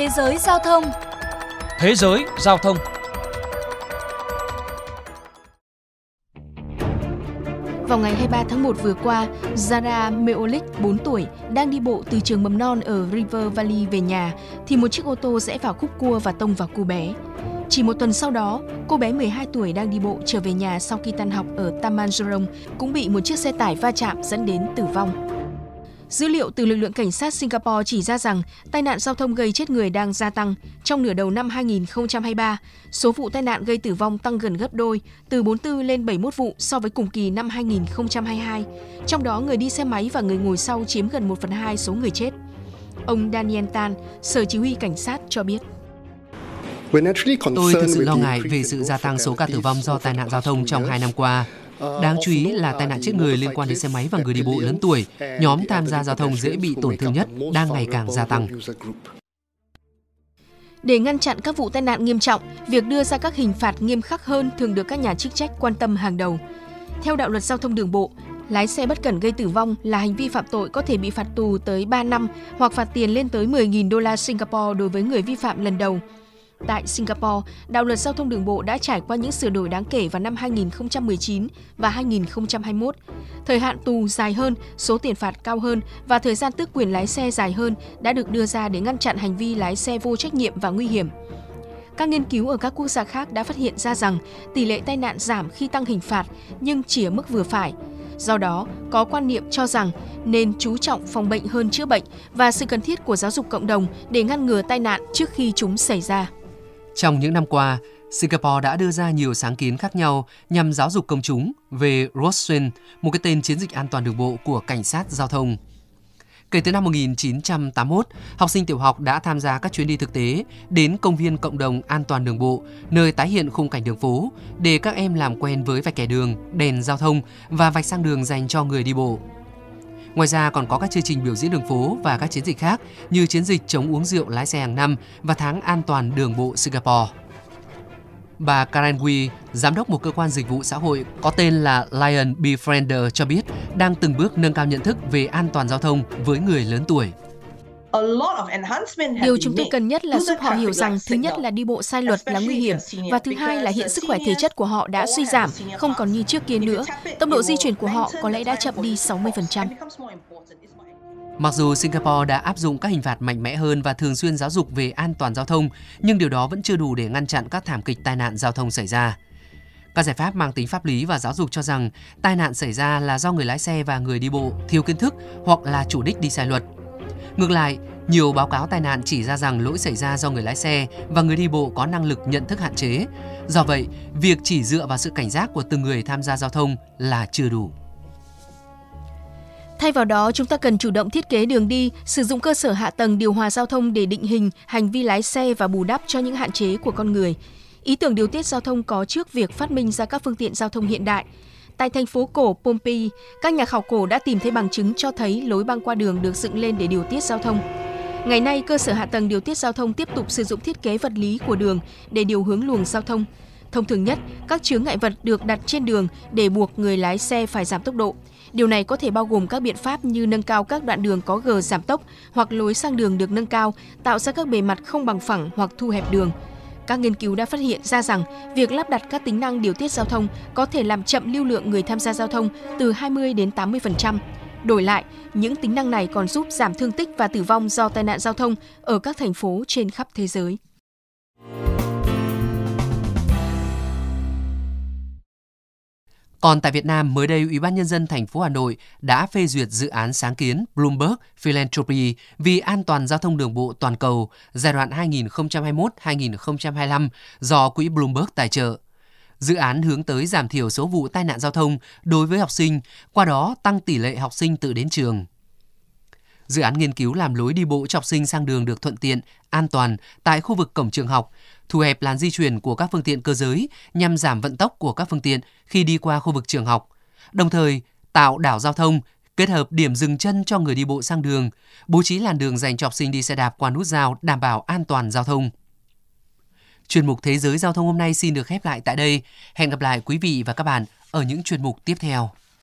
Thế giới giao thông Thế giới giao thông Vào ngày 23 tháng 1 vừa qua, Zara Meolik, 4 tuổi, đang đi bộ từ trường mầm non ở River Valley về nhà, thì một chiếc ô tô rẽ vào khúc cua và tông vào cô bé. Chỉ một tuần sau đó, cô bé 12 tuổi đang đi bộ trở về nhà sau khi tan học ở Tamanjorong cũng bị một chiếc xe tải va chạm dẫn đến tử vong. Dữ liệu từ lực lượng cảnh sát Singapore chỉ ra rằng tai nạn giao thông gây chết người đang gia tăng. Trong nửa đầu năm 2023, số vụ tai nạn gây tử vong tăng gần gấp đôi, từ 44 lên 71 vụ so với cùng kỳ năm 2022. Trong đó, người đi xe máy và người ngồi sau chiếm gần 1 phần 2 số người chết. Ông Daniel Tan, Sở Chỉ huy Cảnh sát cho biết. Tôi thực sự lo ngại về sự gia tăng số ca tử vong do tai nạn giao thông trong hai năm qua. Đáng chú ý là tai nạn chết người liên quan đến xe máy và người đi bộ lớn tuổi, nhóm tham gia giao thông dễ bị tổn thương nhất, đang ngày càng gia tăng. Để ngăn chặn các vụ tai nạn nghiêm trọng, việc đưa ra các hình phạt nghiêm khắc hơn thường được các nhà chức trách quan tâm hàng đầu. Theo đạo luật giao thông đường bộ, lái xe bất cẩn gây tử vong là hành vi phạm tội có thể bị phạt tù tới 3 năm hoặc phạt tiền lên tới 10.000 đô la Singapore đối với người vi phạm lần đầu. Tại Singapore, đạo luật giao thông đường bộ đã trải qua những sửa đổi đáng kể vào năm 2019 và 2021. Thời hạn tù dài hơn, số tiền phạt cao hơn và thời gian tước quyền lái xe dài hơn đã được đưa ra để ngăn chặn hành vi lái xe vô trách nhiệm và nguy hiểm. Các nghiên cứu ở các quốc gia khác đã phát hiện ra rằng tỷ lệ tai nạn giảm khi tăng hình phạt nhưng chỉ ở mức vừa phải. Do đó, có quan niệm cho rằng nên chú trọng phòng bệnh hơn chữa bệnh và sự cần thiết của giáo dục cộng đồng để ngăn ngừa tai nạn trước khi chúng xảy ra. Trong những năm qua, Singapore đã đưa ra nhiều sáng kiến khác nhau nhằm giáo dục công chúng về Roadstream, một cái tên chiến dịch an toàn đường bộ của cảnh sát giao thông. Kể từ năm 1981, học sinh tiểu học đã tham gia các chuyến đi thực tế đến công viên cộng đồng an toàn đường bộ, nơi tái hiện khung cảnh đường phố, để các em làm quen với vạch kẻ đường, đèn giao thông và vạch sang đường dành cho người đi bộ. Ngoài ra còn có các chương trình biểu diễn đường phố và các chiến dịch khác như chiến dịch chống uống rượu lái xe hàng năm và tháng an toàn đường bộ Singapore. Bà Karen Wee, giám đốc một cơ quan dịch vụ xã hội có tên là Lion Befriender cho biết đang từng bước nâng cao nhận thức về an toàn giao thông với người lớn tuổi. Điều chúng tôi cần nhất là giúp họ hiểu rằng thứ nhất là đi bộ sai luật là nguy hiểm và thứ hai là hiện sức khỏe thể chất của họ đã suy giảm, không còn như trước kia nữa. Tốc độ di chuyển của họ có lẽ đã chậm đi 60%. Mặc dù Singapore đã áp dụng các hình phạt mạnh mẽ hơn và thường xuyên giáo dục về an toàn giao thông, nhưng điều đó vẫn chưa đủ để ngăn chặn các thảm kịch tai nạn giao thông xảy ra. Các giải pháp mang tính pháp lý và giáo dục cho rằng tai nạn xảy ra là do người lái xe và người đi bộ thiếu kiến thức hoặc là chủ đích đi sai luật. Ngược lại, nhiều báo cáo tai nạn chỉ ra rằng lỗi xảy ra do người lái xe và người đi bộ có năng lực nhận thức hạn chế. Do vậy, việc chỉ dựa vào sự cảnh giác của từng người tham gia giao thông là chưa đủ. Thay vào đó, chúng ta cần chủ động thiết kế đường đi, sử dụng cơ sở hạ tầng điều hòa giao thông để định hình hành vi lái xe và bù đắp cho những hạn chế của con người. Ý tưởng điều tiết giao thông có trước việc phát minh ra các phương tiện giao thông hiện đại. Tại thành phố cổ Pompeii, các nhà khảo cổ đã tìm thấy bằng chứng cho thấy lối băng qua đường được dựng lên để điều tiết giao thông. Ngày nay, cơ sở hạ tầng điều tiết giao thông tiếp tục sử dụng thiết kế vật lý của đường để điều hướng luồng giao thông. Thông thường nhất, các chướng ngại vật được đặt trên đường để buộc người lái xe phải giảm tốc độ. Điều này có thể bao gồm các biện pháp như nâng cao các đoạn đường có gờ giảm tốc hoặc lối sang đường được nâng cao, tạo ra các bề mặt không bằng phẳng hoặc thu hẹp đường. Các nghiên cứu đã phát hiện ra rằng việc lắp đặt các tính năng điều tiết giao thông có thể làm chậm lưu lượng người tham gia giao thông từ 20 đến 80%. Đổi lại, những tính năng này còn giúp giảm thương tích và tử vong do tai nạn giao thông ở các thành phố trên khắp thế giới. Còn tại Việt Nam, mới đây Ủy ban nhân dân thành phố Hà Nội đã phê duyệt dự án sáng kiến Bloomberg Philanthropy vì an toàn giao thông đường bộ toàn cầu giai đoạn 2021-2025 do quỹ Bloomberg tài trợ. Dự án hướng tới giảm thiểu số vụ tai nạn giao thông đối với học sinh, qua đó tăng tỷ lệ học sinh tự đến trường. Dự án nghiên cứu làm lối đi bộ cho học sinh sang đường được thuận tiện, an toàn tại khu vực cổng trường học, thu hẹp làn di chuyển của các phương tiện cơ giới nhằm giảm vận tốc của các phương tiện khi đi qua khu vực trường học, đồng thời tạo đảo giao thông kết hợp điểm dừng chân cho người đi bộ sang đường, bố trí làn đường dành cho học sinh đi xe đạp qua nút giao đảm bảo an toàn giao thông. Chuyên mục Thế giới Giao thông hôm nay xin được khép lại tại đây. Hẹn gặp lại quý vị và các bạn ở những chuyên mục tiếp theo.